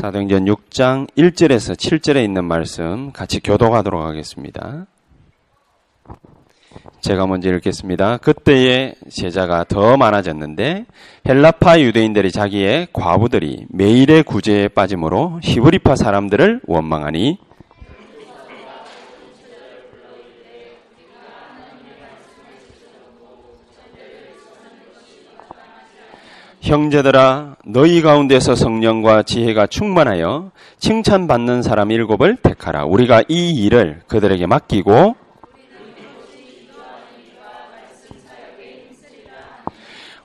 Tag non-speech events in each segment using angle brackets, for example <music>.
사도행전 6장 1절에서 7절에 있는 말씀 같이 교독하도록 하겠습니다. 제가 먼저 읽겠습니다. 그때의 제자가 더 많아졌는데 헬라파 유대인들이 자기의 과부들이 매일의 구제에 빠짐으로 히브리파 사람들을 원망하니 형제들아 너희 가운데서 성령과 지혜가 충만하여 칭찬받는 사람 일곱을 택하라. 우리가 이 일을 그들에게 맡기고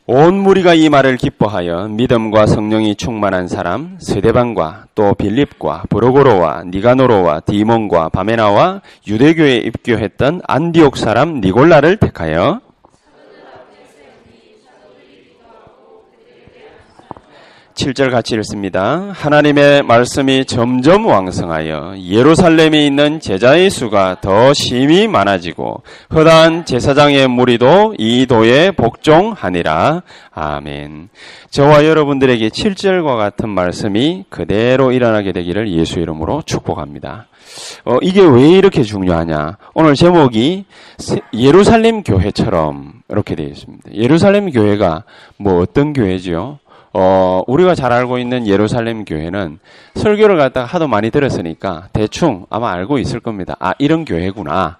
온 무리가 이 말을 기뻐하여 믿음과 성령이 충만한 사람 스데반과 또 빌립과 브로고로와 니가노로와 디몬과 바메나와 유대교에 입교했던 안디옥 사람 니골라를 택하여 7절 같이 읽습니다. 하나님의 말씀이 점점 왕성하여 예루살렘에 있는 제자의 수가 더 심히 많아지고 허다한 제사장의 무리도 이 도에 복종하니라. 아멘. 저와 여러분들에게 7절과 같은 말씀이 그대로 일어나게 되기를 예수 이름으로 축복합니다. 어, 이게 왜 이렇게 중요하냐? 오늘 제목이 예루살렘 교회처럼 이렇게 되어 있습니다. 예루살렘 교회가 뭐 어떤 교회지요? 어, 우리가 잘 알고 있는 예루살렘 교회는 설교를 갖다가 하도 많이 들었으니까 대충 아마 알고 있을 겁니다. 아, 이런 교회구나.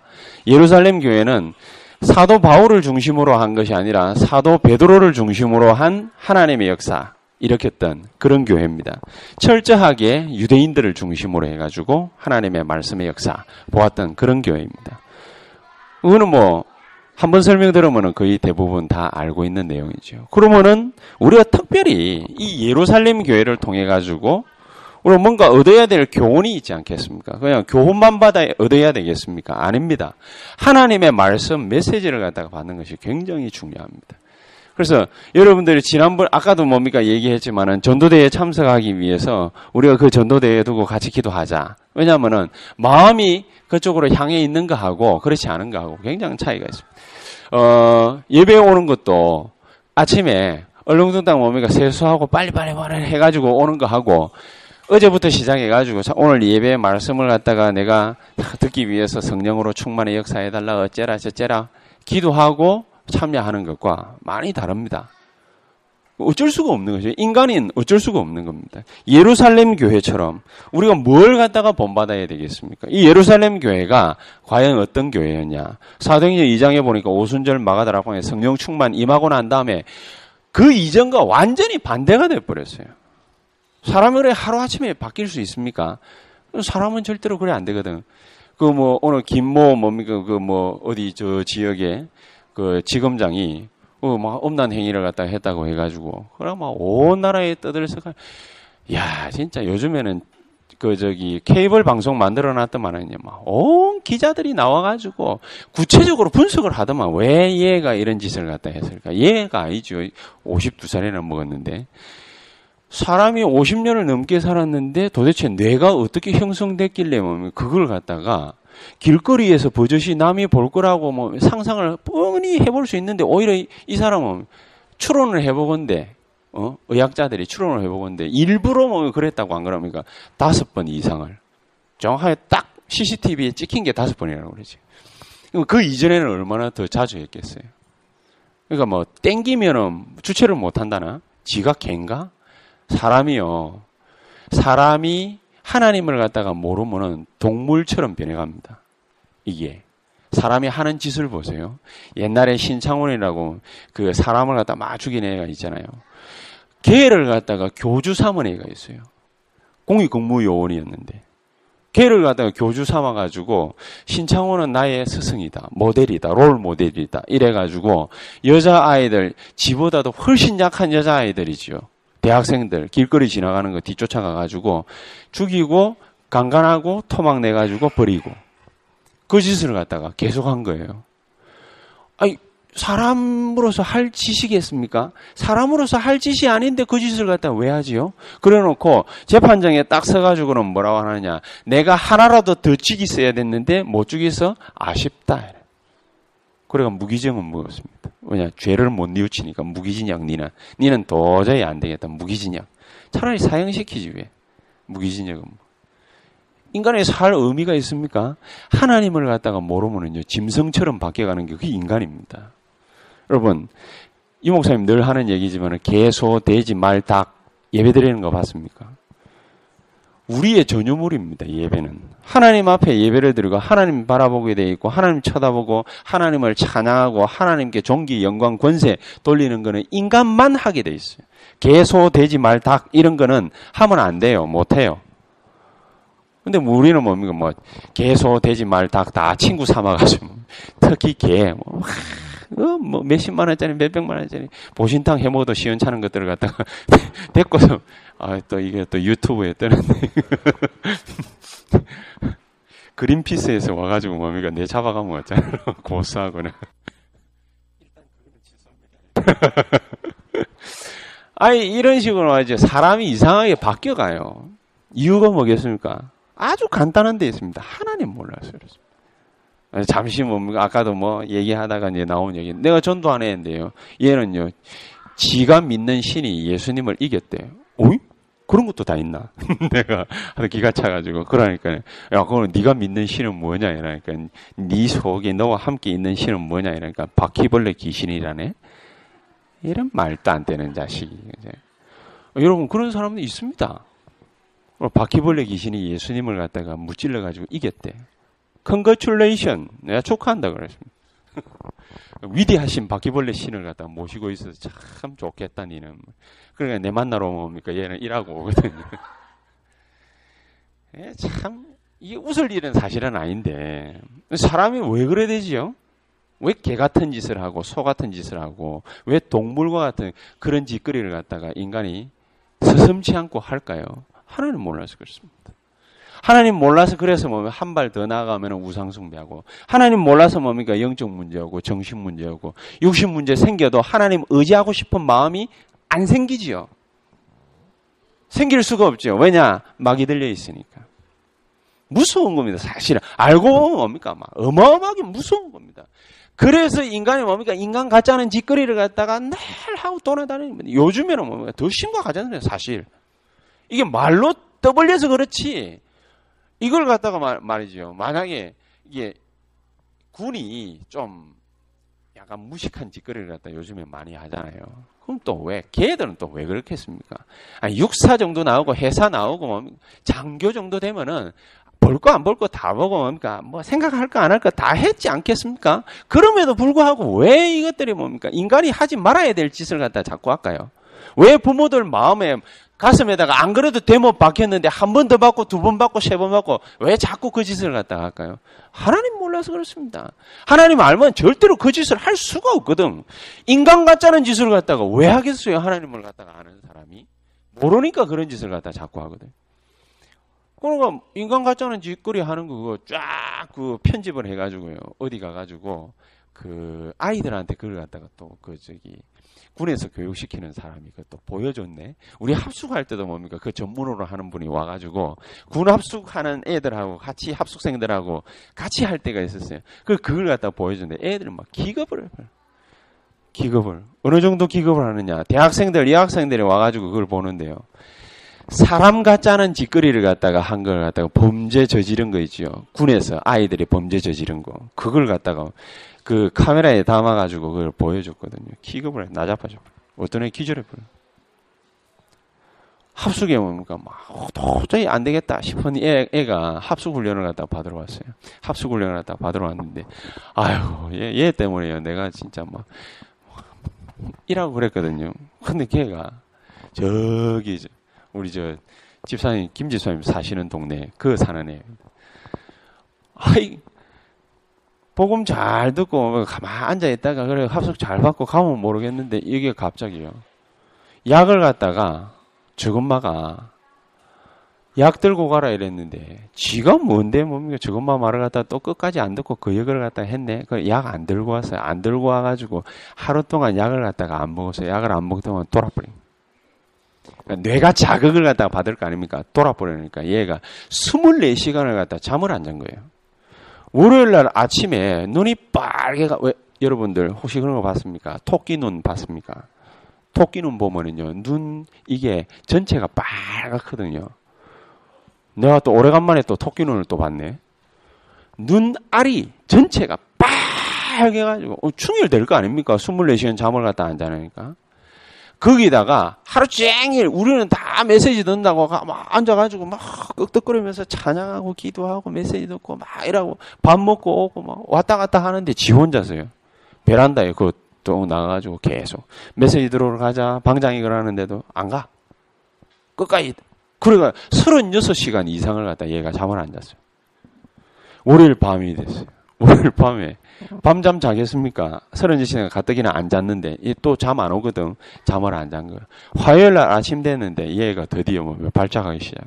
예루살렘 교회는 사도 바울을 중심으로 한 것이 아니라 사도 베드로를 중심으로 한 하나님의 역사 일으켰던 그런 교회입니다. 철저하게 유대인들을 중심으로 해가지고 하나님의 말씀의 역사 보았던 그런 교회입니다. 그거는 뭐 한 번 설명 들으면 거의 대부분 다 알고 있는 내용이죠. 그러면은 우리가 특별히 이 예루살렘 교회를 통해 가지고 우리 뭔가 얻어야 될 교훈이 있지 않겠습니까? 그냥 교훈만 받아 얻어야 되겠습니까? 아닙니다. 하나님의 말씀 메시지를 갖다가 받는 것이 굉장히 중요합니다. 그래서 여러분들이 지난번 아까도 뭡니까 얘기했지만은 전도대회에 참석하기 위해서 우리가 그 전도대회에 두고 같이 기도하자. 왜냐하면은 마음이 그쪽으로 향해 있는 거하고 그렇지 않은 거하고 굉장히 차이가 있습니다. 어, 예배 오는 것도 아침에 얼렁뚱땅 뭡니까 세수하고 빨리빨리 말을 해가지고 오는 거 하고 어제부터 시작해가지고 오늘 예배 말씀을 갖다가 내가 듣기 위해서 성령으로 충만히 역사해달라 어째라 저째라 기도하고 참여하는 것과 많이 다릅니다. 어쩔 수가 없는 거죠. 인간인 어쩔 수가 없는 겁니다. 예루살렘 교회처럼 우리가 뭘 갖다가 본받아야 되겠습니까? 이 예루살렘 교회가 과연 어떤 교회였냐? 사도행전 2장에 보니까 오순절 마가다라고 해 성령 충만 임하고 난 다음에 그 이전과 완전히 반대가 돼 버렸어요. 그래 하루아침에 바뀔 수 있습니까? 사람은 절대로 그래 안 되거든. 그 뭐 오늘 김모 뭡니까 그 뭐 어디 저 지역에 그 지검장이 어, 막 엄난 행위를 갖다 했다고 해가지고 그럼 막 온 나라에 떠들썩 야 진짜 요즘에는 그 저기 케이블 방송 만들어 놨더만은요 막온 기자들이 나와가지고 구체적으로 분석을 하더만 왜 얘가 이런 짓을 갖다 했을까. 얘가 아니죠. 52살이나 먹었는데. 사람이 50년을 넘게 살았는데 도대체 뇌가 어떻게 형성됐길래 뭐 그걸 갖다가 길거리에서 버젓이 남이 볼 거라고 뭐 상상을 뻔히 해볼 수 있는데 오히려 이, 사람은 추론을 해보건데 어? 의학자들이 추론을 해보건데 일부러 뭐 그랬다고 안 그럽니까? 다섯 번 이상을 정확하게 딱 CCTV에 찍힌 게 다섯 번이라고 그러지. 그 이전에는 얼마나 더 자주 했겠어요. 그러니까 뭐 땡기면은 주체를 못 한다나? 지가 갠가? 사람이요. 사람이 하나님을 갖다가 모르면은 동물처럼 변해갑니다. 이게. 사람이 하는 짓을 보세요. 옛날에 신창원이라고 그 사람을 갖다 막 죽인 애가 있잖아요. 걔를 갖다가 교주 삼은 애가 있어요. 공익근무요원이었는데. 걔를 갖다가 교주 삼아가지고 신창호는 나의 스승이다, 모델이다, 롤 모델이다 이래가지고 여자 아이들 지보다도 훨씬 약한 여자 아이들이지요. 대학생들 길거리 지나가는 거 뒤쫓아가 가지고 죽이고 강간하고 토막 내 가지고 버리고 그 짓을 갖다가 계속 한 거예요. 아니 사람으로서 할 짓이겠습니까? 사람으로서 할 짓이 아닌데 그 짓을 갖다 왜 하지요? 그래 놓고 재판장에 딱 서가지고는 뭐라고 하느냐. 내가 하나라도 더 죽이어야 됐는데 못 죽이서 아쉽다. 그래가 무기징은 뭐였습니까? 왜냐, 죄를 못 뉘우치니까 무기징역 니는. 니는 도저히 안 되겠다. 무기징역. 차라리 사형시키지 왜? 무기징역은 뭐. 인간의 살 의미가 있습니까? 하나님을 갖다가 모르면은요, 짐승처럼 바뀌어가는 게 그게 인간입니다. 여러분, 이 목사님 늘 하는 얘기지만 개, 소, 돼지, 말, 닭 예배 드리는 거 봤습니까? 우리의 전유물입니다. 예배는 하나님 앞에 예배를 드리고 하나님 바라보게 돼 있고 하나님 쳐다보고 하나님을 찬양하고 하나님께 존귀, 영광, 권세 돌리는 거는 인간만 하게 돼 있어요. 개, 소, 돼지, 말, 닭 이런 거는 하면 안 돼요. 못 해요. 근데 우리는 뭡니까? 뭐, 개, 소, 돼지, 말, 닭 다 친구 삼아 가지고 <laughs> 특히 개, 뭐, 어, 뭐 몇십만 원짜리 몇백만 원짜리. 보신탕 해 먹어도 시원찮은 것들을 갖다가 <laughs> 데꼬서 아 또 이게 또 유튜브에 뜨는데. <laughs> 그린피스에서 와가지고 뭡니까 내 잡아가면 어쩌나 고수하거나. 아니 이런 식으로 하죠 사람이 이상하게 바뀌어가요. 이유가 뭐겠습니까? 아주 간단한 데 있습니다. 하나님 몰라서 그렇습니다 잠시 뭡니까? 아까도 뭐 얘기하다가 이제 나온 얘기. 내가 전도 안 했는데요. 얘는요, 지가 믿는 신이 예수님을 이겼대요. 오이? 그런 것도 다 있나? <laughs> 내가 하도 기가 차가지고 그러니까 야 그거는 네가 믿는 신은 뭐냐 이러니까 네 속에 너와 함께 있는 신은 뭐냐 이러니까 바퀴벌레 귀신이라네. 이런 말도 안 되는 자식이. 여러분 그런 사람도 있습니다. 바퀴벌레 귀신이 예수님을 갖다가 무찔러 가지고 이겼대. congratulation 내가 축하한다 그랬습니다. <laughs> 위대하신 바퀴벌레 신을 갖다 모시고 있어서 참 좋겠다 니는. 그러니까 내 만나러 옵니까 얘는 일하고 오거든요. <laughs> 예, 참 이게 웃을 일은 사실은 아닌데 사람이 왜 그래 되지요? 왜 개 같은 짓을 하고 소 같은 짓을 하고 왜 동물과 같은 그런 짓거리를 갖다가 인간이 스슴치 않고 할까요? 하나는 몰라서 그렇습니다. 하나님 몰라서 그래서 뭐한발 더 나아가면 우상 숭배하고 하나님 몰라서 뭡니까 영적 문제하고 정신 문제하고 육신 문제 생겨도 하나님 의지하고 싶은 마음이 안 생기지요. 생길 수가 없죠. 왜냐 막이 들려 있으니까. 무서운 겁니다. 사실은 알고 보면 뭡니까 막 어마어마하게 무서운 겁니다. 그래서 인간이 뭡니까 인간 같지 않은 짓거리를 갖다가 늘 하고 돌아다니는. 요즘에는 뭡니까 더 심각하잖아요. 사실 이게 말로 떠벌려서 그렇지 이걸 갖다가 말, 말이죠. 만약에 이게 군이 좀 약간 무식한 짓거리를 갖다 요즘에 많이 하잖아요. 그럼 또 왜? 걔들은 또 왜 그렇겠습니까? 아니, 육사 정도 나오고 해사 나오고 뭐 장교 정도 되면은 볼 거 안 볼 거 다 보고 뭡니까? 뭐 생각할 거 안 할 거 다 했지 않겠습니까? 그럼에도 불구하고 왜 이것들이 뭡니까? 인간이 하지 말아야 될 짓을 갖다 자꾸 할까요? 왜 부모들 마음에 가슴에다가 안 그래도 대못 박혔는데 한 번 더 받고 두 번 받고 세 번 받고 왜 자꾸 그 짓을 갖다 할까요? 하나님 몰라서 그렇습니다. 하나님 알면 절대로 그 짓을 할 수가 없거든. 인간 같자는 짓을 갖다가 왜 하겠어요? 하나님을 갖다가 아는 사람이 모르니까 그런 짓을 갖다 자꾸 하거든. 그러니까 인간 같자는 짓거리 하는 거 그거 쫙 그 편집을 해가지고요 어디 가가지고 그 아이들한테 그걸 갖다가 또 그 저기 군에서 교육시키는 사람이 그것도 보여줬네. 우리 합숙할 때도 뭡니까? 그 전문으로 하는 분이 와가지고 군 합숙하는 애들하고 같이 합숙생들하고 같이 할 때가 있었어요. 그 그걸 갖다 보여줬는데 애들은 막 기겁을 기겁을 어느 정도 기겁을 하느냐? 대학생들, 여학생들이 와가지고 그걸 보는데요. 사람 않은 짓거리를 갖다가 한 걸 갖다가 범죄 저지른 거 있죠. 군에서 아이들이 범죄 저지른 거. 그걸 갖다가 그 카메라에 담아가지고 그걸 보여줬거든요. 기겁을 해, 나자빠져. 어떤 애 기절해 버려. 합숙에 뭡니까? 막 도저히 안 되겠다 싶은 애, 애가 합숙 훈련을 갖다 받으러 왔어요. 합숙 훈련을 갖다 받으러 왔는데, 아유, 얘, 얘 때문에요. 내가 진짜 막, 이라고 그랬거든요. 근데 걔가, 저기, 우리 저, 집사님, 김지수님 사시는 동네, 그 사는 애. 아이, 복음 잘 듣고, 가만 앉아 있다가, 그래, 합숙 잘 받고 가면 모르겠는데, 이게 갑자기요. 약을 갖다가, 저것마가 약 들고 가라 이랬는데 지가 뭔데 뭡니까? 저것마 말을 갖다 또 끝까지 안 듣고 그 역을 갖다 했네? 그 약 안 들고 왔어요. 안 들고 와가지고 하루 동안 약을 갖다가 안 먹었어요. 약을 안 먹더만 돌아버린. 그러니까 뇌가 자극을 갖다가 받을 거 아닙니까? 돌아버리니까 얘가 24시간을 갖다 잠을 안 잔 거예요 월요일 날 아침에 눈이 빨개가 왜 여러분들 혹시 그런 거 봤습니까 토끼 눈 봤습니까 토끼는 보면은요, 눈, 이게 전체가 빨갛거든요. 내가 또 오래간만에 또 토끼 눈을 또 봤네. 눈알이 전체가 빨개가지고, 어, 충혈될 거 아닙니까? 24시간 잠을 갖다 안 자니까. 거기다가 하루 종일 우리는 다 메시지 듣는다고 막 앉아가지고 막 끄덕거리면서 찬양하고 기도하고 메시지 듣고 막 이러고 밥 먹고 오고 막 왔다 갔다 하는데 지 혼자서요. 베란다에 그또 나가가지고 계속 메시지 들어오러 가자 방장이 그러는데도 안 가. 끝까지. 그러니까 36시간 이상을 갖다 얘가 잠을 안 잤어요. 월요일 밤이 됐어요. 월요일 밤에 밤잠 자겠습니까? 36시간 가뜩이나 안 잤는데 또 잠 안 오거든. 잠을 안 잔 거예요. 화요일 날 아침 됐는데 얘가 드디어 뭐 발작하기 시작.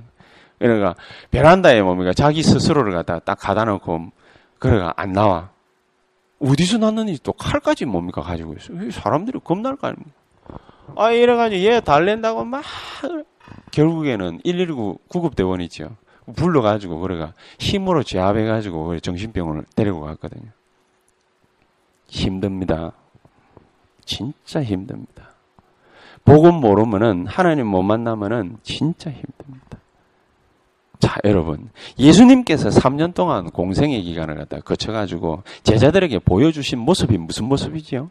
그러니까 베란다에 뭡니까 자기 스스로를 갖다 딱 가다 놓고 그래가 안 나와. 어디서 났느니 또 칼까지 뭡니까 가지고 있어. 사람들이 겁날 거 아닙니까? 아 이래가지고 얘 달랜다고 막 결국에는 119 구급대원 있죠. 불러가지고 그래가 힘으로 제압해가지고 정신병원을 데리고 갔거든요. 힘듭니다. 진짜 힘듭니다. 복음 모르면은 하나님 못 만나면은 진짜 힘듭니다. 자, 여러분. 예수님께서 3년 동안 공생의 기간을 갖다 거쳐가지고 제자들에게 보여주신 모습이 무슨 모습이지요?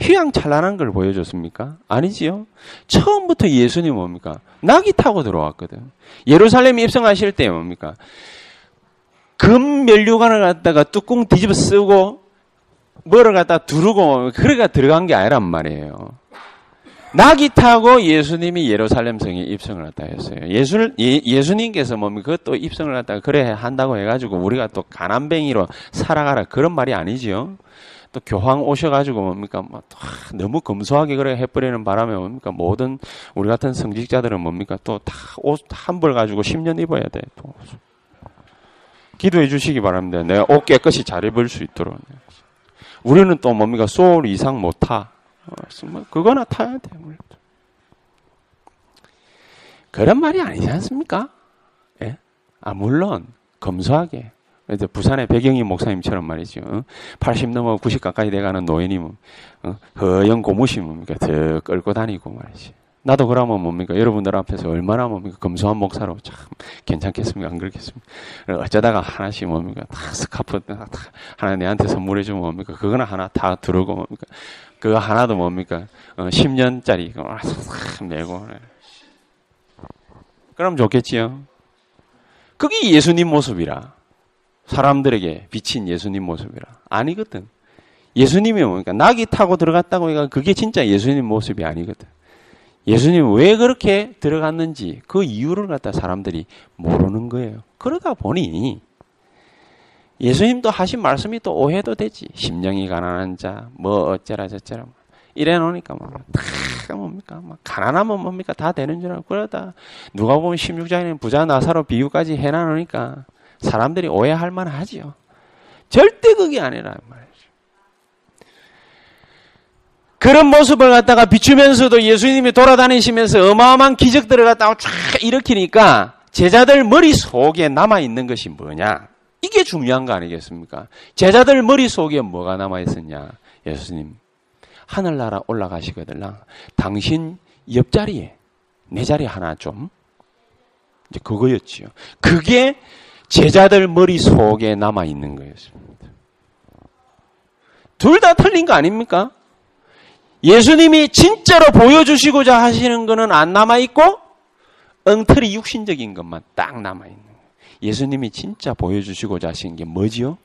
휘황찬란한 걸 보여줬습니까? 아니지요. 처음부터 예수님 뭡니까? 낙이 타고 들어왔거든. 예루살렘 입성하실 때 뭡니까? 금 면류관을 갖다가 뚜껑 뒤집어 쓰고 뭐를 갖다 두르고 그래가 들어간 게 아니란 말이에요. 낙이 타고 예수님이 예루살렘 성에 입성을 했다 했어요. 예수, 예, 수님께서 뭡니까? 그것도 입성을 했다가 그래 한다고 해가지고 우리가 또 가난뱅이로 살아가라 그런 말이 아니지요. 또 교황 오셔가지고 뭡니까? 뭐, 너무 검소하게 그래 해버리는 바람에 뭡니까? 모든 우리 같은 성직자들은 뭡니까? 또 다 옷 한 벌 가지고 10년 입어야 돼. 또. 기도해 주시기 바랍니다. 내가 옷 깨끗이 잘 입을 수 있도록. 우리는 또 뭡니까? 소울 이상 못 타. 뭐 그거나 타야 돼. 그런 말이 아니지 않습니까? 예? 아, 물론, 검소하게. 이제 부산의 배경희 목사님처럼 말이죠. 80 넘어 90 가까이 돼가는 노인이면, 어? 허영 고무신 뭡니까? 더 끌고 다니고 말이지. 나도 그러면 뭡니까? 여러분들 앞에서 얼마나 뭡니까? 검소한 목사로 참 괜찮겠습니까? 안 그렇겠습니까? 어쩌다가 하나씩 뭡니까? 다 스카프 하나 내한테 선물해주면 뭡니까? 그거나 하나 다 들어오고 뭡니까? 그거 하나도 뭡니까? 어, 10년짜리 싹 내고. 그럼 좋겠지요. 그게 예수님 모습이라. 사람들에게 비친 예수님 모습이라. 아니거든. 예수님이 뭡니까? 낙이 타고 들어갔다고 해가 그게 진짜 예수님 모습이 아니거든. 예수님 왜 그렇게 들어갔는지 그 이유를 갖다 사람들이 모르는 거예요. 그러다 보니 예수님도 하신 말씀이 또 오해도 되지. 심령이 가난한 자, 뭐 어쩌라 저쩌라. 이래 놓으니까 뭐, 다 뭡니까? 뭐 가난하면 뭡니까? 다 되는 줄 알고 그러다 누가 보면 16장에는 부자 나사로 비유까지 해놔 놓으니까 사람들이 오해할 만하지요. 절대 그게 아니라 말이죠. 그런 모습을 갖다가 비추면서도 예수님이 돌아다니시면서 어마어마한 기적들을 갖다가 쫙 일으키니까 제자들 머릿속에 남아있는 것이 뭐냐? 이게 중요한 거 아니겠습니까? 제자들 머릿속에 뭐가 남아있었냐? 예수님, 하늘나라 올라가시거들랑 당신 옆자리에 내 자리 하나 좀 이제 그거였지요. 그게 제자들 머릿속에 남아 있는 거였습니다. 둘 다 틀린 거 아닙니까? 예수님이 진짜로 보여주시고자 하시는 거는 안 남아 있고 엉터리 육신적인 것만 딱 남아 있는 거예요. 예수님이 진짜 보여주시고자 하신 게 뭐지요?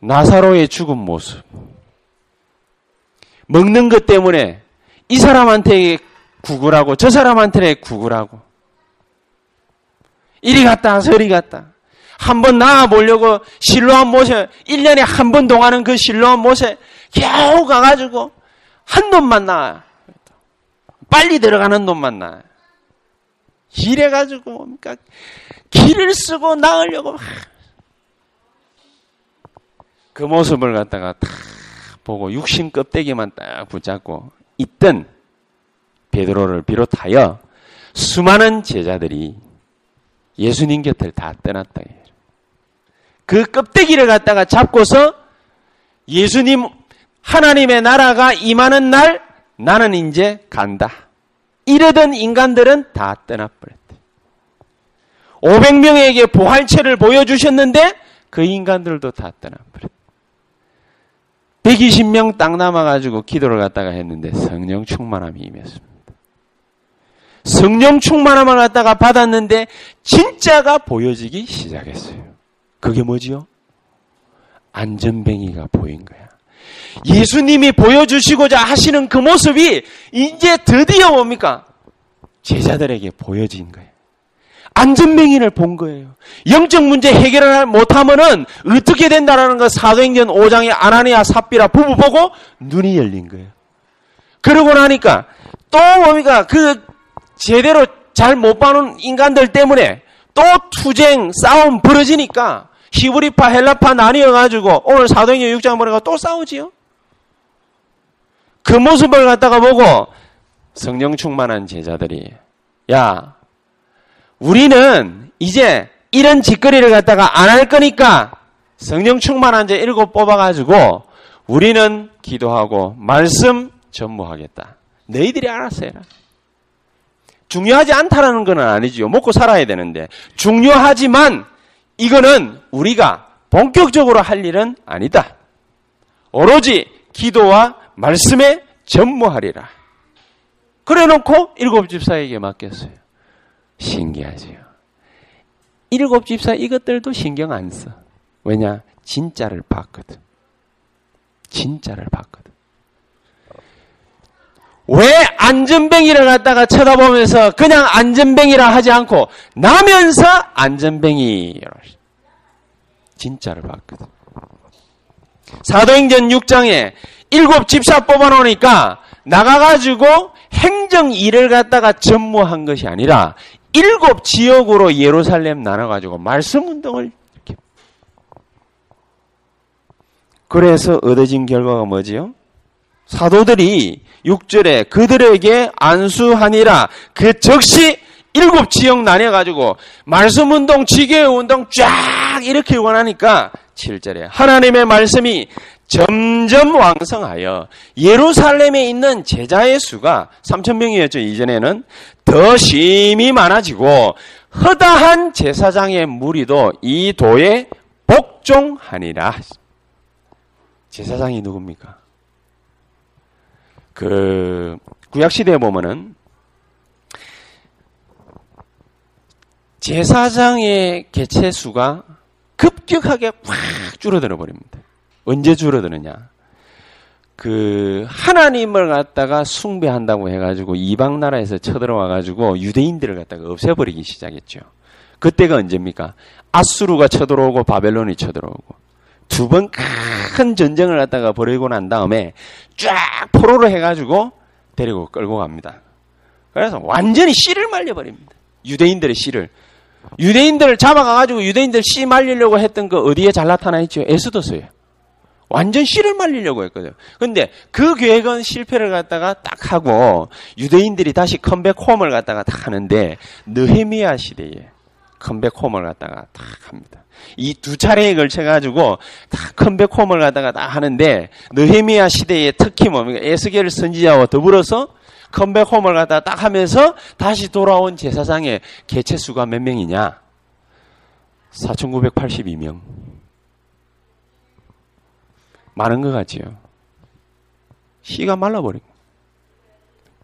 나사로의 죽은 모습. 먹는 것 때문에 이 사람한테 구걸하고 저 사람한테 구걸하고 이리 갔다 저리 갔다 한번 나와 보려고 실로암 못에 1년에 한 번 동안은 그 실로암 못에 겨우 가가지고 한 놈만 나와요. 빨리 들어가는 놈만 나와요. 이래가지고 뭡니까? 길을 쓰고 나으려고 그 모습을 갖다가 다 보고 육신 껍데기만 딱 붙잡고 있던 베드로를 비롯하여 수많은 제자들이 예수님 곁을 다 떠났다. 그 껍데기를 갖다가 잡고서 예수님 하나님의 나라가 임하는 날 나는 이제 간다. 이러던 인간들은 다 떠나버렸대. 500명에게 부활체를 보여주셨는데 그 인간들도 다 떠나버렸대. 120명 땅 남아가지고 기도를 갖다가 했는데 성령 충만함이 임했습니다. 성령 충만함을 갖다가 받았는데 진짜가 보여지기 시작했어요. 그게 뭐지요? 안전뱅이가 보인 거야. 예수님이 보여주시고자 하시는 그 모습이 이제 드디어 뭡니까? 제자들에게 보여진 거예요. 안전뱅이를 본 거예요. 영적 문제 해결을 못하면은 어떻게 된다라는 거 사도행전 5장의 아나니아 삽비라 부부 보고 눈이 열린 거예요. 그러고 나니까 또 뭡니까? 그 제대로 잘 못 봐는 인간들 때문에 또 투쟁, 싸움 벌어지니까 히브리파, 헬라파 나뉘어가지고 오늘 사도행전 6장 보니까 또 싸우지요? 그 모습을 갖다가 보고 성령 충만한 제자들이 야 우리는 이제 이런 짓거리를 갖다가 안 할 거니까 성령 충만한 자 일곱 뽑아가지고 우리는 기도하고 말씀 전무하겠다. 너희들이 알아서 해라. 중요하지 않다라는 건 아니지요. 먹고 살아야 되는데. 중요하지만 이거는 우리가 본격적으로 할 일은 아니다. 오로지 기도와 말씀에 전무하리라. 그래 놓고 일곱 집사에게 맡겼어요. 신기하지요. 일곱 집사 이것들도 신경 안 써. 왜냐? 진짜를 봤거든. 진짜를 봤거든. 왜 안전뱅이를 갖다가 쳐다보면서 그냥 안전뱅이라 하지 않고 나면서 안전뱅이 진짜를 봤거든. 사도행전 6장에 일곱 집사 뽑아놓으니까 나가가지고 행정 일을 갖다가 전무한 것이 아니라 일곱 지역으로 예루살렘 나눠가지고 말씀 운동을 이렇게. 그래서 얻어진 결과가 뭐지요? 사도들이 6절에 그들에게 안수하니라 그 즉시 일곱 지역 나뉘어가지고 말씀 운동, 지계 운동 쫙 이렇게 원하니까 7절에 하나님의 말씀이 점점 왕성하여 예루살렘에 있는 제자의 수가 3천명이었죠. 이전에는 더 심히 많아지고 허다한 제사장의 무리도 이 도에 복종하니라. 제사장이 누굽니까? 그 구약 시대에 보면은 제사장의 개체 수가 급격하게 확 줄어들어 버립니다. 언제 줄어드느냐? 그 하나님을 갖다가 숭배한다고 해가지고 이방 나라에서 쳐들어와 가지고 유대인들을 갖다가 없애버리기 시작했죠. 그때가 언제입니까? 아수르가 쳐들어오고 바벨론이 쳐들어오고 두 번 큰 전쟁을 갖다가 벌이고 난 다음에 쫙 포로로 해가지고 데리고 끌고 갑니다. 그래서 완전히 씨를 말려버립니다. 유대인들의 씨를. 유대인들을 잡아가가지고 유대인들 씨 말리려고 했던 거 어디에 잘 나타나 있죠? 에스더서에. 완전 씨를 말리려고 했거든요. 근데 그 계획은 실패를 갖다가 딱 하고 유대인들이 다시 컴백 홈을 갖다가 딱 하는데 느헤미야 시대에 컴백 홈을 갖다가 딱 합니다. 이 두 차례에 걸쳐 가지고 다 컴백 홈을 갖다가 딱 하는데 느헤미야 시대에 특히 뭡니까 에스겔 선지자와 더불어서 컴백 홈을 갖다가 딱 하면서 다시 돌아온 제사장의 개체 수가 몇 명이냐? 4,982명. 많은 것 같지요. 씨가 말라버리고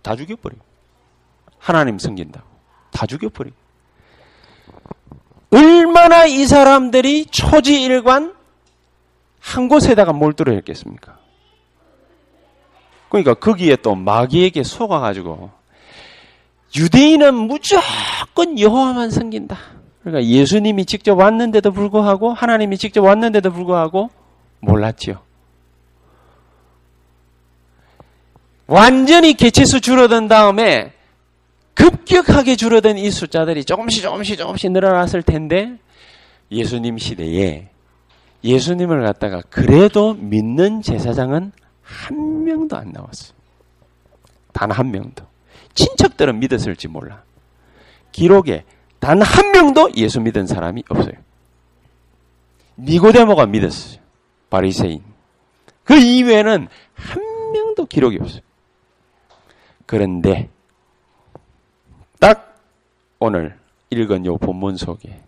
다 죽여버리고 하나님 섬긴다고. 다 죽여버리고. 얼마나 이 사람들이 초지일관 한 곳에다가 몰두를 했겠습니까? 그러니까 거기에 또 마귀에게 속아가지고 유대인은 무조건 여호와만 섬긴다. 그러니까 예수님이 직접 왔는데도 불구하고 하나님이 직접 왔는데도 불구하고 몰랐지요. 완전히 개체수 줄어든 다음에 급격하게 줄어든 이 숫자들이 조금씩 조금씩 조금씩 늘어났을 텐데 예수님 시대에 예수님을 갖다가 그래도 믿는 제사장은 한 명도 안 나왔어요. 단 한 명도. 친척들은 믿었을지 몰라. 기록에 단 한 명도 예수 믿은 사람이 없어요. 니고데모가 믿었어요. 바리새인. 그 이외에는 한 명도 기록이 없어요. 그런데 딱 오늘 읽은 요 본문 속에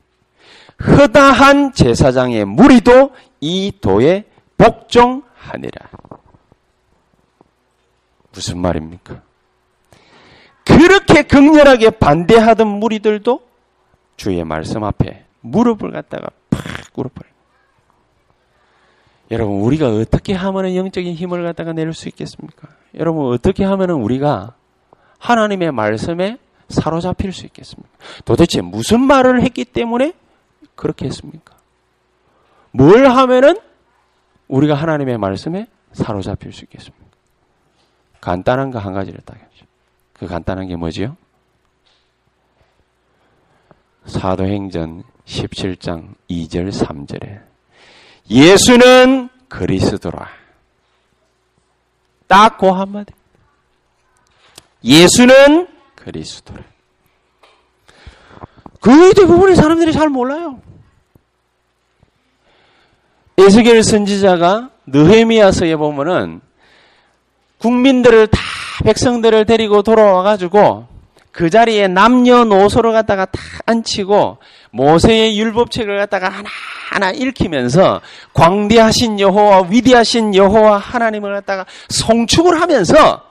허다한 제사장의 무리도 이 도에 복종하니라. 무슨 말입니까? 그렇게 극렬하게 반대하던 무리들도 주의 말씀 앞에 무릎을 갖다가 팍 꿇어버려요. 여러분, 우리가 어떻게 하면 영적인 힘을 갖다가 내릴 수 있겠습니까? 여러분, 어떻게 하면 우리가 하나님의 말씀에 사로잡힐 수 있겠습니까? 도대체 무슨 말을 했기 때문에 그렇게 했습니까? 뭘 하면은 우리가 하나님의 말씀에 사로잡힐 수 있겠습니까? 간단한 거 한 가지를 딱 해죠. 그 간단한 게 뭐지요? 사도행전 17장 2절 3절에 예수는 그리스도라. 딱 그 한마디. 예수는 그리스도라. 거의 대부분의 사람들이 잘 몰라요. 에스겔 선지자가 느헤미야서에 보면은 국민들을 다 백성들을 데리고 돌아와 가지고 그 자리에 남녀노소를 갖다가 다 앉히고 모세의 율법책을 갖다가 하나하나 읽히면서 광대하신 여호와 위대하신 여호와 하나님을 갖다가 송축을 하면서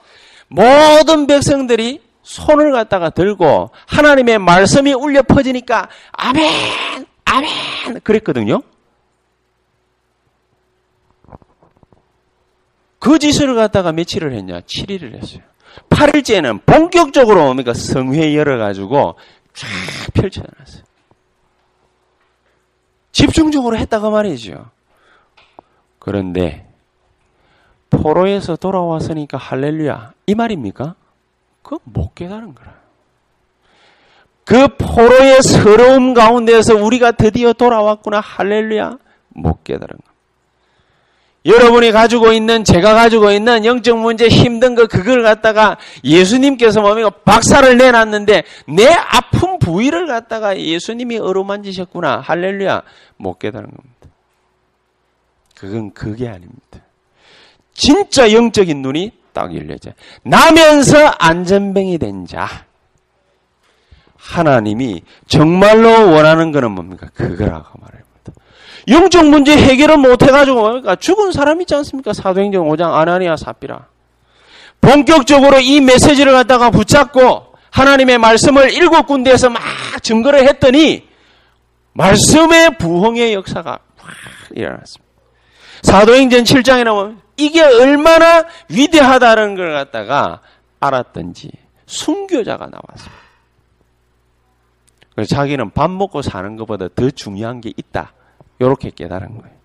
모든 백성들이 손을 갖다가 들고 하나님의 말씀이 울려 퍼지니까 아멘 아멘 그랬거든요. 그 짓을 갖다가 며칠을 했냐? 7일을 했어요. 8일째는 본격적으로 그러니까 성회 열어가지고 쫙 펼쳐놨어요. 집중적으로 했다가 말이죠. 그런데 포로에서 돌아왔으니까 할렐루야 이 말입니까? 그거 못 깨달은 거라. 그 포로의 서러움 가운데서 우리가 드디어 돌아왔구나 할렐루야 못 깨달은 거. 여러분이 가지고 있는 제가 가지고 있는 영적 문제 힘든 거 그걸 갖다가 예수님께서 뭡니까 박살을 내놨는데 내 아픈 부위를 갖다가 예수님이 어루만지셨구나 할렐루야 못 깨달은 겁니다. 그건 그게 아닙니다. 진짜 영적인 눈이 딱 열려져. 나면서 안전뱅이 된 자. 하나님이 정말로 원하는 거는 뭡니까? 그거라고 말해요. 영적 문제 해결을 못 해가지고 그러니까 죽은 사람 있지 않습니까? 사도행전 5장 아나니아 사피라. 본격적으로 이 메시지를 갖다가 붙잡고 하나님의 말씀을 일곱 군데에서 막 증거를 했더니 말씀의 부흥의 역사가 확 일어났습니다. 사도행전 7장에 나오면 이게 얼마나 위대하다는 걸 갖다가 알았던지 순교자가 나왔습니다. 그래서 자기는 밥 먹고 사는 것보다 더 중요한 게 있다. 이렇게 깨달은 거예요.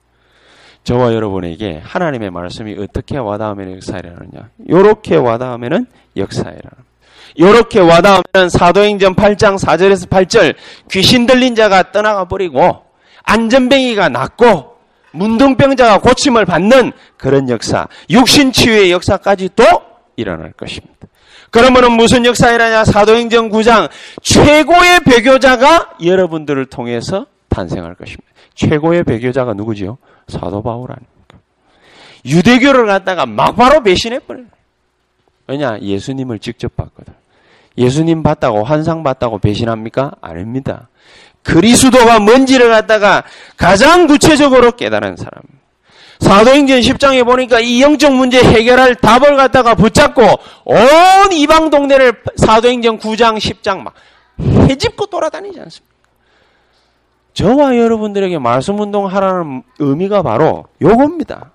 저와 여러분에게 하나님의 말씀이 어떻게 와닿으면 역사이라느냐. 이렇게 와닿으면 역사이라는. 이렇게 와닿으면 사도행전 8장 4절에서 8절 귀신 들린 자가 떠나가 버리고 안전뱅이가 낫고 문둥병자가 고침을 받는 그런 역사, 육신치유의 역사까지도 일어날 것입니다. 그러면 무슨 역사이라냐? 사도행전 9장 최고의 배교자가 여러분들을 통해서 탄생할 것입니다. 최고의 배교자가 누구지요? 사도 바울 아닙니까? 유대교를 갖다가 막바로 배신해버려요. 왜냐? 예수님을 직접 봤거든. 예수님 봤다고 환상 봤다고 배신합니까? 아닙니다. 그리스도가 뭔지를 갖다가 가장 구체적으로 깨달은 사람. 사도행전 10장에 보니까 이 영적 문제 해결할 답을 갖다가 붙잡고 온 이방 동네를 사도행전 9장, 10장 막 해집고 돌아다니지 않습니까? 저와 여러분들에게 말씀 운동하라는 의미가 바로 요겁니다.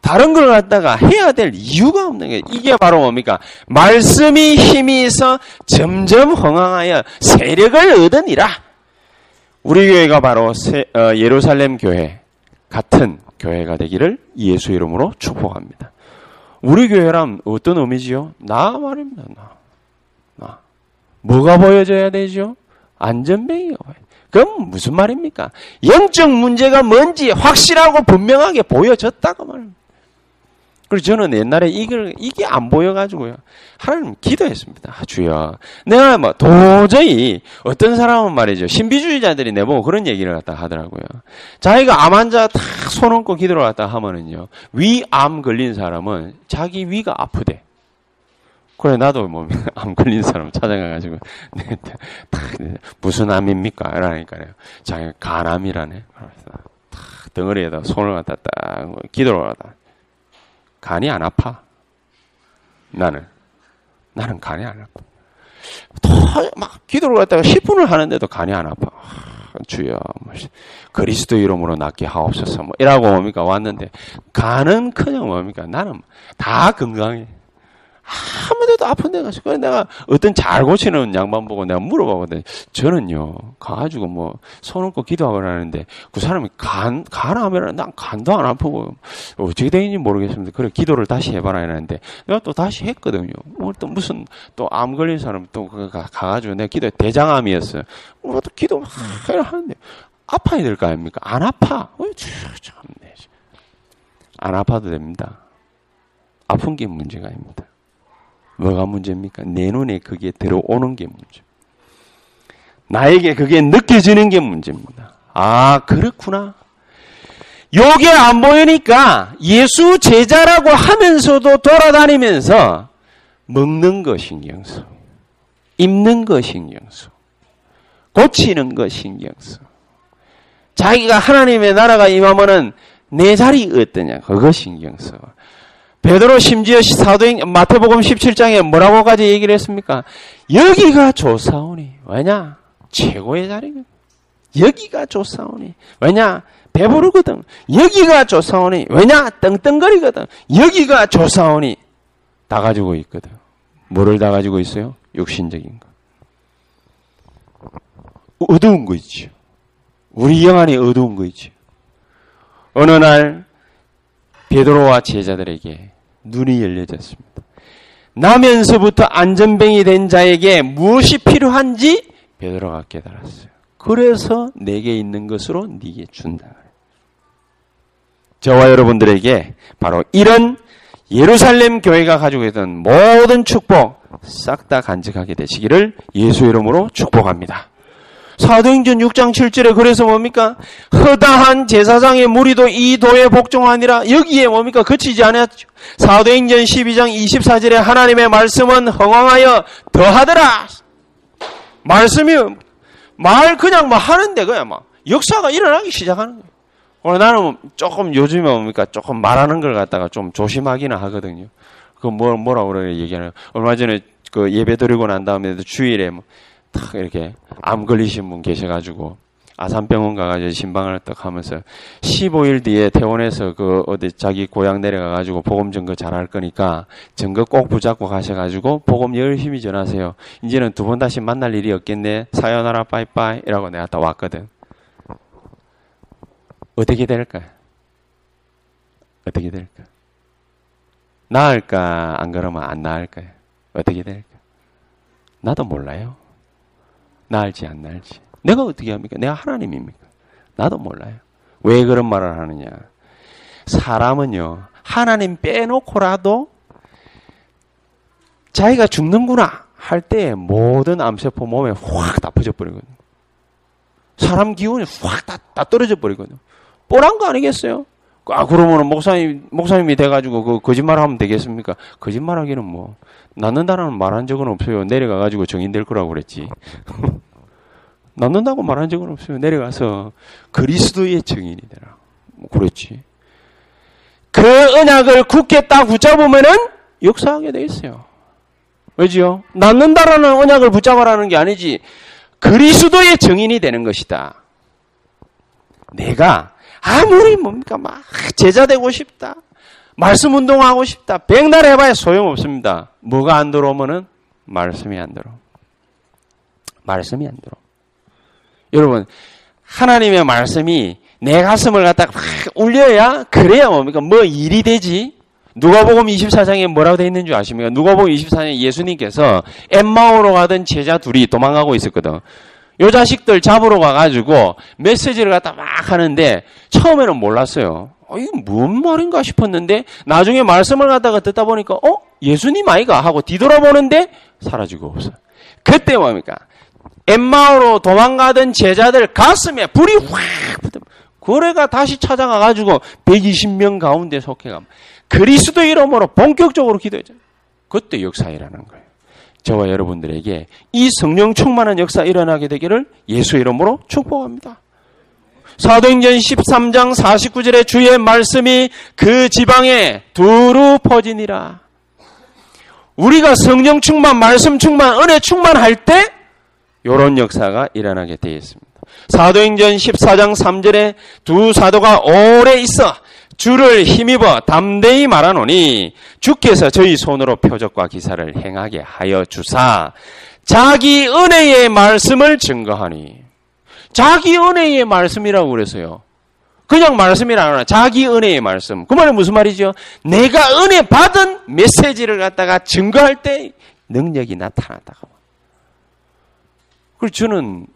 다른 걸 갖다가 해야 될 이유가 없는 게 이게 바로 뭡니까? 말씀이 힘이 있어 점점 흥황하여 세력을 얻으니라. 우리 교회가 바로 세, 어, 예루살렘 교회 같은 교회가 되기를 예수 이름으로 축복합니다. 우리 교회란 어떤 의미지요? 나 말입니다. 나. 나. 뭐가 보여져야 되죠? 보여. 그럼 무슨 말입니까? 영적 문제가 뭔지 확실하고 분명하게 보여졌다고 말입니다. 그래서 저는 옛날에 이걸, 이게 안 보여가지고요. 하나님 기도했습니다. 아, 주여. 내가 뭐 도저히 어떤 사람은 말이죠. 신비주의자들이 내보고 그런 얘기를 갖다 하더라고요. 자기가 암 환자 탁손 얹고 기도를 갖다 하면은요. 위암 걸린 사람은 자기 위가 아프대. 그래, 나도 뭐, <laughs> 암 걸린 사람 찾아가가지고, <laughs> 네, 네, 무슨 암입니까? 이러니까요. 자기 간암이라네. 그래서 탁 덩어리에다 손을 갖다 딱 기도를 하다. 간이 안 아파. 나는. 나는 간이 안 아파. 막 기도를 갖다가 10분을 하는데도 간이 안 아파. 주여, 뭐, 그리스도 이름으로 낫게 하옵소서. 뭐, 이라고 뭡니까? 왔는데, 간은 그냥 뭡니까? 나는 다 건강해. 아무데도 아픈 데가 있어. 그래 내가 어떤 잘 고치는 양반 보고 내가 물어봐거든. 저는요, 가가지고 뭐, 손 얹고 기도하고 하는데, 그 사람이 간, 간하면 난 간도 안 아프고, 어떻게 되는지 모르겠습니다. 그래, 기도를 다시 해봐라 이랬는데, 내가 또 다시 했거든요. 뭐또 무슨, 또 암 걸린 사람 또 가, 가가지고 내가 기도에 대장암이었어요. 뭐또 기도 막 하는데, 아파야 될 거 아닙니까? 안 아파. 어이, 참네. 안 아파도 됩니다. 아픈 게 문제가 아닙니다. 뭐가 문제입니까? 내 눈에 그게 들어오는 게 문제. 나에게 그게 느껴지는 게 문제입니다. 아, 그렇구나. 요게 안 보이니까 예수 제자라고 하면서도 돌아다니면서 먹는 거 신경 써. 입는 거 신경 써. 고치는 거 신경 써. 자기가 하나님의 나라가 임하면은 내 자리 어떠냐. 그거 신경 써. 베드로 심지어 사도행 마태복음 17장에 뭐라고까지 얘기를 했습니까? 여기가 좋사오니 왜냐? 최고의 자리거든. 여기가 좋사오니 왜냐? 배부르거든. 여기가 좋사오니 왜냐? 떵떵거리거든. 여기가 좋사오니 다 가지고 있거든. 뭐를 다 가지고 있어요? 육신적인 거. 어두운 거 있죠. 우리 영 안에 어두운 거 있죠. 어느 날 베드로와 제자들에게 눈이 열려졌습니다. 나면서부터 안전뱅이 된 자에게 무엇이 필요한지 베드로가 깨달았어요. 그래서 내게 있는 것으로 네게 준다. 저와 여러분들에게 바로 이런 예루살렘 교회가 가지고 있던 모든 축복 싹 다 간직하게 되시기를 예수 이름으로 축복합니다. 사도행전 6장 7절에 그래서 뭡니까? 허다한 제사장의 무리도 이 도에 복종하니라. 여기에 뭡니까? 그치지 않았죠. 사도행전 12장 24절에 하나님의 말씀은 흥왕하여 더하더라. 말씀이 말 그냥 막 하는데 그냥 막 역사가 일어나기 시작하는 거예요. 오늘 나는 조금 요즘에 뭡니까? 조금 말하는 걸 갖다가 좀 조심하기는 하거든요. 그 뭐, 뭐라고 그래 얘기하는 얼마 전에 그 예배 드리고 난 다음에도 주일에 뭐 탁 이렇게 암 걸리신 분 계셔가지고 아산병원 가가지고 신방을 딱 하면서 15일 뒤에 퇴원해서 그 어디 자기 고향 내려가가지고 복음 증거 잘할 거니까 증거 꼭 붙잡고 가셔가지고 복음 열심히 전하세요. 이제는 두 번 다시 만날 일이 없겠네. 사연하라 빠이빠이 이라고 내가 딱 왔거든. 어떻게 될까? 어떻게 될까? 나을까? 안 그러면 안 나을까? 어떻게 될까? 나도 몰라요. 나을지 안 나을지. 내가 어떻게 합니까? 내가 하나님입니까? 나도 몰라요. 왜 그런 말을 하느냐? 사람은요, 하나님 빼놓고라도 자기가 죽는구나 할 때 모든 암세포 몸에 확 다 퍼져 버리거든요. 사람 기운이 확 다, 다 떨어져 버리거든요. 뻔한 거 아니겠어요? 아, 그러면은 목사님, 목사님이 돼가지고 그 거짓말 하면 되겠습니까? 거짓말 하기는 뭐, 낳는다라는 말한 적은 없어요. 내려가 가지고 정인될 거라고 그랬지. <laughs> 낳는다고 말한 적은 없어요. 내려가서 그리스도의 증인이 되라. 뭐 그랬지. 그 언약을 굳게 딱 붙잡으면은 역사하게 돼 있어요. 왜지요? 낳는다라는 언약을 붙잡아라는 게 아니지. 그리스도의 증인이 되는 것이다. 내가 아무리 뭡니까 막 제자 되고 싶다. 말씀 운동하고 싶다. 백날 해봐야 소용없습니다. 뭐가 안 들어오면은 말씀이 안 들어. 말씀이 안 들어. 여러분 하나님의 말씀이 내 가슴을 갖다가 막 울려야 그래야 뭡니까 뭐 일이 되지. 누가복음 24장에 뭐라고 되어 있는 줄 아십니까? 누가복음 24장에 예수님께서 엠마오로 가던 제자 둘이 도망가고 있었거든. 요 자식들 잡으러 가가지고 메시지를 갖다 막 하는데 처음에는 몰랐어요. 어, 이거 뭔 말인가 싶었는데 나중에 말씀을 갖다가 듣다 보니까 어? 예수님 아이가? 하고 뒤돌아보는데 사라지고 없어. 그때 뭡니까? 엠마오로 도망가던 제자들 가슴에 불이 확 붙어. 고래가 다시 찾아가 가지고 120명 가운데 속해가 그리스도 이름으로 본격적으로 기도했죠. 그때 역사이라는 거예요. 저와 여러분들에게 이 성령 충만한 역사 일어나게 되기를 예수 이름으로 축복합니다. 사도행전 13장 49절에 주의 말씀이 그 지방에 두루 퍼지니라. 우리가 성령 충만, 말씀 충만, 은혜 충만할 때 이런 역사가 일어나게 되어 있습니다. 사도행전 14장 3절에 두 사도가 오래 있어 주를 힘입어 담대히 말하노니 주께서 저희 손으로 표적과 기사를 행하게 하여 주사 자기 은혜의 말씀을 증거하니 자기 은혜의 말씀이라고 그래서요. 그냥 말씀이라 하나 자기 은혜의 말씀. 그 말은 무슨 말이죠? 내가 은혜 받은 메시지를 갖다가 증거할 때 능력이 나타났다고. 그리고 저는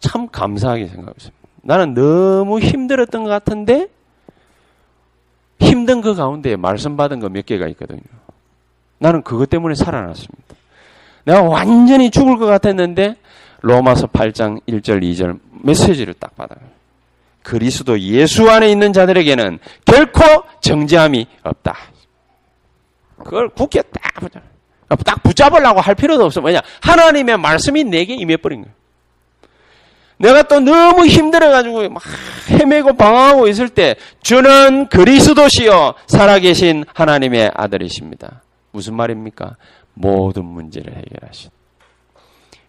참 감사하게 생각했습니다. 나는 너무 힘들었던 것 같은데 힘든 그 가운데 말씀 받은 거 몇 개가 있거든요. 나는 그것 때문에 살아났습니다. 내가 완전히 죽을 것 같았는데 로마서 8장 1절 2절 메시지를 딱 받아요. 그리스도 예수 안에 있는 자들에게는 결코 정죄함이 없다. 그걸 굳게 딱 붙잡. 딱 붙잡으려고 할 필요도 없어. 뭐냐? 하나님의 말씀이 내게 임해버린 거예요. 내가 또 너무 힘들어가지고 막 헤매고 방황하고 있을 때 주는 그리스도시요 살아계신 하나님의 아들이십니다. 무슨 말입니까? 모든 문제를 해결하신.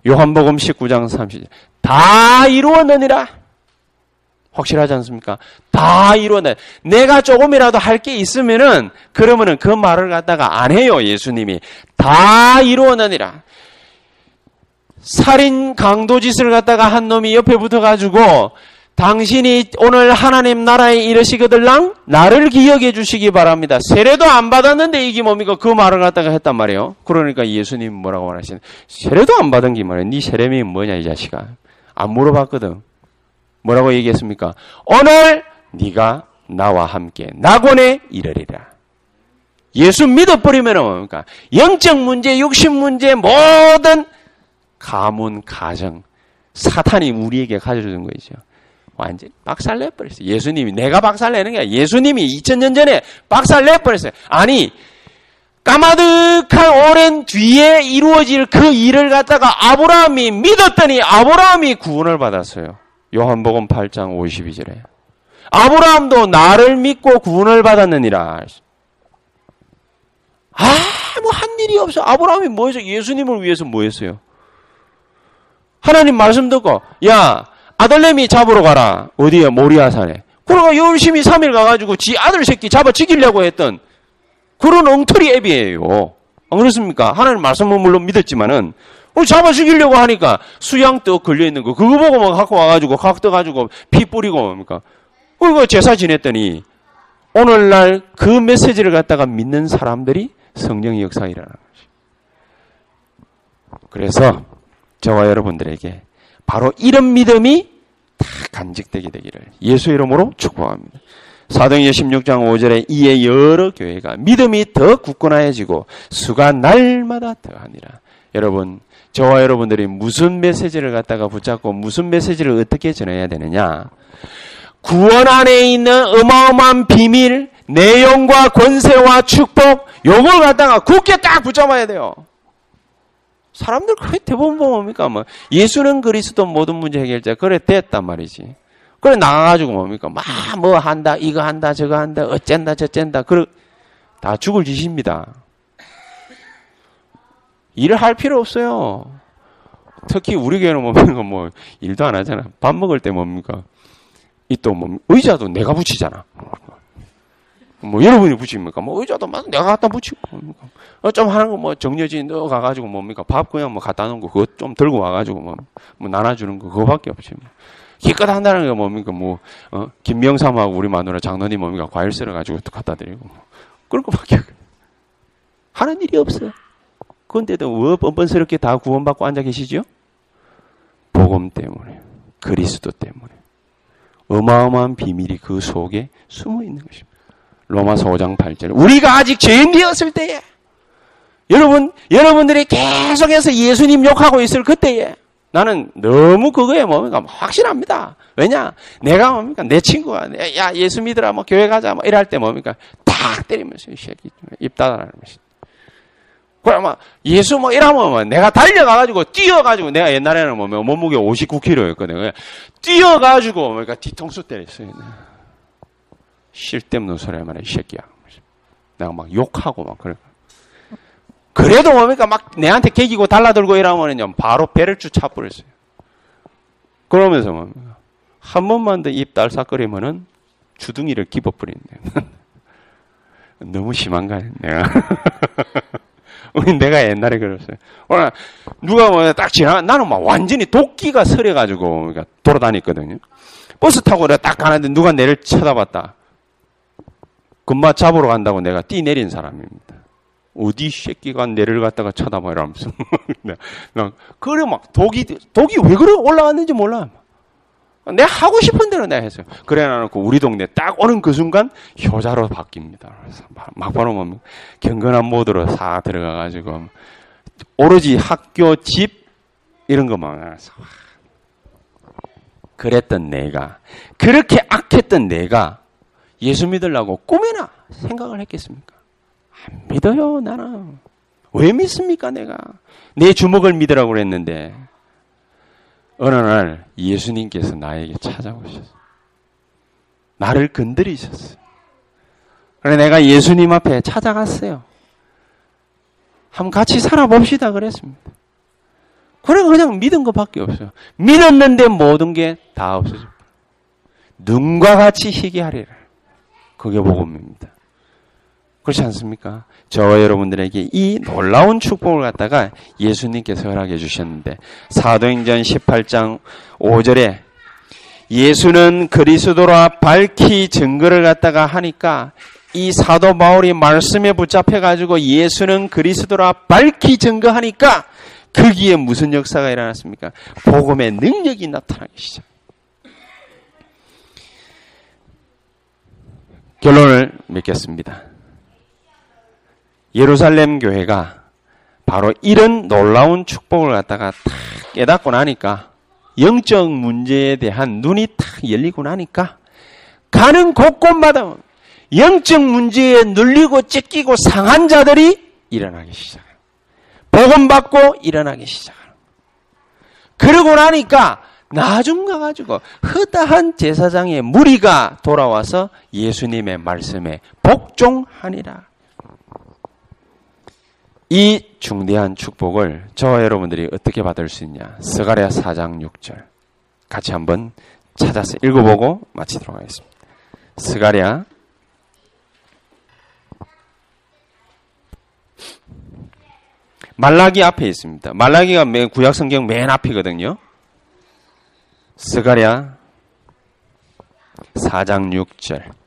요한복음 19장 30절 다 이루었느니라. 확실하지 않습니까? 다 이루었네. 내가 조금이라도 할 게 있으면은 그러면은 그 말을 갖다가 안 해요. 예수님이 다 이루었느니라. 살인 강도 짓을 갖다가 한 놈이 옆에 붙어가지고 당신이 오늘 하나님 나라에 이르시거들랑 나를 기억해 주시기 바랍니다. 세례도 안 받았는데 이게 뭡니까? 그 말을 갖다가 했단 말이에요. 그러니까 예수님 뭐라고 말하시는 세례도 안 받은 게 말이야. 네 세례명이 뭐냐 이 자식아. 안 물어봤거든. 뭐라고 얘기했습니까? 오늘 네가 나와 함께 낙원에 이르리라. 예수 믿어버리면 뭡니까? 영적 문제, 육신 문제, 모든 가문, 가정, 사탄이 우리에게 가져주는 거죠. 완전 박살 내버렸어요. 예수님이 내가 박살 내는 게 아니라 예수님이 2000년 전에 박살 내버렸어요. 아니 까마득한 오랜 뒤에 이루어질 그 일을 갖다가 아브라함이 믿었더니 아브라함이 구원을 받았어요. 요한복음 8장 52절에 아브라함도 나를 믿고 구원을 받았느니라. 아무 한 일이 없어. 아브라함이 뭐 했어? 예수님을 위해서 뭐 했어요? 하나님 말씀 듣고 야 아들내미 잡으러 가라. 어디에 모리아산에. 그러가 열심히 3일 가가지고 지 아들 새끼 잡아 죽이려고 했던 그런 엉터리 앱이에요. 안 그렇습니까? 하나님 말씀은 물론 믿었지만은 잡아 죽이려고 하니까 수양떡 걸려 있는 거 그거 보고 막 갖고 와가지고 각 떠가지고 피 뿌리고 뭡니까? 그거 제사 지냈더니 오늘날 그 메시지를 갖다가 믿는 사람들이 성령의 역사이라는 거죠. 그래서 저와 여러분들에게 바로 이런 믿음이 다 간직되게 되기를 예수 이름으로 축복합니다. 사도행전 16장 5절에 이에 여러 교회가 믿음이 더 굳건해지고 수가 날마다 더하니라. 여러분, 저와 여러분들이 무슨 메시지를 갖다가 붙잡고 무슨 메시지를 어떻게 전해야 되느냐? 구원 안에 있는 어마어마한 비밀, 내용과 권세와 축복, 요걸 갖다가 굳게 딱 붙잡아야 돼요. 사람들 거의 대부분 뭡니까? 뭐 예수는 그리스도 모든 문제 해결자 그래 됐단 말이지. 그래 나가가지고 뭡니까? 막 뭐 한다, 이거 한다, 저거 한다, 어쩐다, 저쩐다. 그래 다 죽을 짓입니다. 일을 할 필요 없어요. 특히 우리 교회는 뭡니까? 뭐 일도 안 하잖아. 밥 먹을 때 뭡니까? 이 또 뭐 의자도 내가 붙이잖아. 뭐 여러분이 붙입니까? 뭐 의자도 막 내가 갖다 붙이고 뭡니까? 어, 좀 하는 거 뭐 정려진 넣어 가가지고 뭡니까? 밥 그냥 뭐 갖다 놓은 거 그거 좀 들고 와가지고 뭐, 뭐 나눠주는 거 그거밖에 없지. 뭐. 기껏 한다는 게 뭡니까? 뭐 어? 김명삼하고 우리 마누라 장로님 뭡니까? 과일 썰어가지고 또 갖다 드리고 뭐. 그런 거밖에 하는 일이 없어요. 그런데도 왜 뻔뻔스럽게 다 구원받고 앉아 계시죠? 복음 때문에, 그리스도 때문에. 어마어마한 비밀이 그 속에 숨어 있는 것입니다. 로마서 5장 8절. 우리가 아직 죄인 되었을 때에 여러분, 여러분들이 계속해서 예수님 욕하고 있을 그때에 나는 너무 그거에 뭡니까? 확실합니다. 왜냐? 내가 뭡니까? 내 친구가, 야, 예수 믿으라, 뭐, 교회 가자, 뭐, 이럴 때 뭡니까? 탁 때리면서, 이 새끼, 입 닫아라는 것이. 그러면, 예수 뭐, 이러면 뭐, 내가 달려가가지고, 뛰어가지고, 내가 옛날에는 뭐, 몸무게 59kg였거든. 뛰어가지고, 뭡니까? 뒤통수 때렸어요. 쓸데없는 소리 말이야, 이 새끼야. 내가 막 욕하고 막 그래. 그래도 뭡니까? 막 내한테 개기고 달라들고 이러면은요, 바로 배를 쭉 차버렸어요. 그러면서 뭡니까? 한 번만 더 입 달싹거리면은 주둥이를 집어버린대. <laughs> 너무 심한가, 내가. <laughs> 우리 내가 옛날에 그랬어요. 오늘 누가 뭐딱 지나, 나는 막 완전히 도끼가 서려가지고 그러니까 돌아다녔거든요. 버스 타고 내가 딱 가는데 누가 내를 쳐다봤다. 금마 잡으러 간다고 내가 뛰 내린 사람입니다. 어디 새끼가 내를 갖다가 쳐다봐 이러면서. <laughs> 나 그래 막 독이 독이 왜 그래 올라왔는지 몰라. 내가 하고 싶은 대로 내가 했어요. 그래 놔놓고 우리 동네 딱 오는 그 순간 효자로 바뀝니다. 그래서 막바로 뭐 경건한 모드로 싹 들어가가지고 오로지 학교 집 이런 것만 해서 그랬던 내가 그렇게 악했던 내가 예수 믿으려고 꿈이나 생각을 했겠습니까? 안 믿어요, 나는. 왜 믿습니까, 내가? 내 주먹을 믿으라고 그랬는데, 어느 날 예수님께서 나에게 찾아오셨어요. 나를 건드리셨어요. 그래 내가 예수님 앞에 찾아갔어요. 한번 같이 살아봅시다 그랬습니다. 그래 그냥 믿은 것밖에 없어요. 믿었는데 모든 게 다 없어져. 눈과 같이 희귀하리라. 그게 복음입니다. 그렇지 않습니까? 저와 여러분들에게 이 놀라운 축복을 갖다가 예수님께서 허락해 주셨는데 사도행전 18장 5절에 예수는 그리스도라 밝히 증거를 갖다가 하니까 이 사도 바울이 말씀에 붙잡혀 가지고 예수는 그리스도라 밝히 증거하니까 거기에 무슨 역사가 일어났습니까? 복음의 능력이 나타나기 시작. 결론을 맺겠습니다. 예루살렘 교회가 바로 이런 놀라운 축복을 갖다가 탁 깨닫고 나니까 영적 문제에 대한 눈이 탁 열리고 나니까 가는 곳곳마다 영적 문제에 눌리고 찢기고 상한 자들이 일어나기 시작해요. 복음 받고 일어나기 시작해요. 그러고 나니까 나중 가가지고 허다한 제사장의 무리가 돌아와서 예수님의 말씀에 복종하니라. 이 중대한 축복을 저와 여러분들이 어떻게 받을 수 있냐? 스가랴 4장 6절 같이 한번 찾아서 읽어보고 마치도록 하겠습니다. 스가랴 말라기 앞에 있습니다. 말라기가 구약 성경 맨 앞이거든요. 스가랴 4장 6절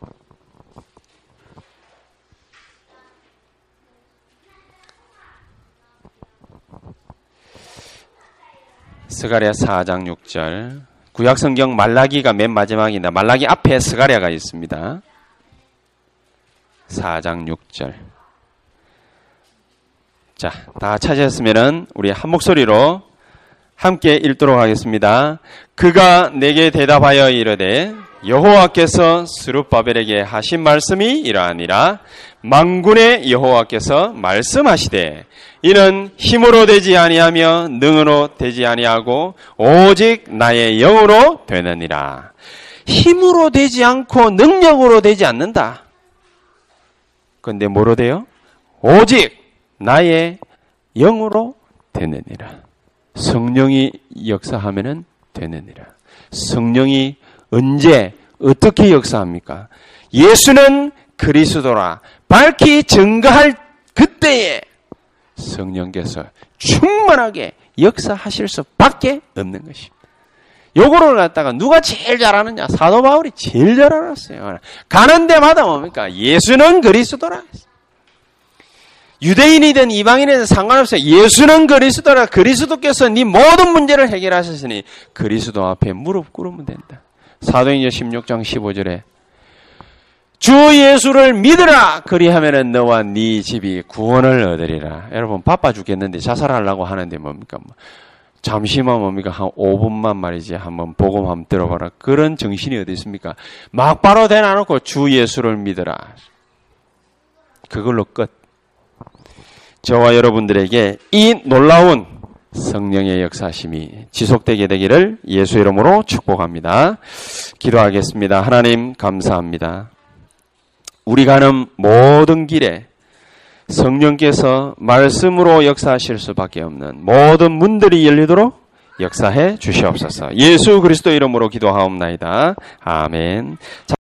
스가랴 4장 6절 구약 성경 말라기가 맨 마지막이다. 말라기 앞에 스가랴가 있습니다. 4장 6절 자, 다 찾으셨으면은 우리 한 목소리로 함께 읽도록 하겠습니다. 그가 내게 대답하여 이르되 여호와께서 스룹바벨에게 하신 말씀이 이러하니라 망군의 여호와께서 말씀하시되 이는 힘으로 되지 아니하며 능으로 되지 아니하고 오직 나의 영으로 되느니라 힘으로 되지 않고 능력으로 되지 않는다. 근데 뭐로 돼요? 오직 나의 영으로 되느니라. 성령이 역사하면은 되느니라. 성령이 언제 어떻게 역사합니까? 예수는 그리스도라 밝히 증거할 그때에 성령께서 충만하게 역사하실 수밖에 없는 것입니다. 요거를 갖다가 누가 제일 잘하느냐? 사도 바울이 제일 잘 알았어요. 가는 데마다 뭡니까? 예수는 그리스도라. 유대인이든 이방인이든 상관없어요. 예수는 그리스도라. 그리스도께서 네 모든 문제를 해결하셨으니 그리스도 앞에 무릎 꿇으면 된다. 사도행전 16장 15절에 주 예수를 믿으라. 그리하면은 너와 네 집이 구원을 얻으리라. 여러분 바빠 죽겠는데 자살하려고 하는데 뭡니까? 뭐 잠시만 뭡니까? 한 5분만 말이지. 한번 복음 한번 들어봐라. 그런 정신이 어디 있습니까? 막바로 대놔놓고 주 예수를 믿으라. 그걸로 끝. 저와 여러분들에게 이 놀라운 성령의 역사심이 지속되게 되기를 예수 이름으로 축복합니다. 기도하겠습니다. 하나님 감사합니다. 우리 가는 모든 길에 성령께서 말씀으로 역사하실 수밖에 없는 모든 문들이 열리도록 역사해 주시옵소서. 예수 그리스도 이름으로 기도하옵나이다. 아멘.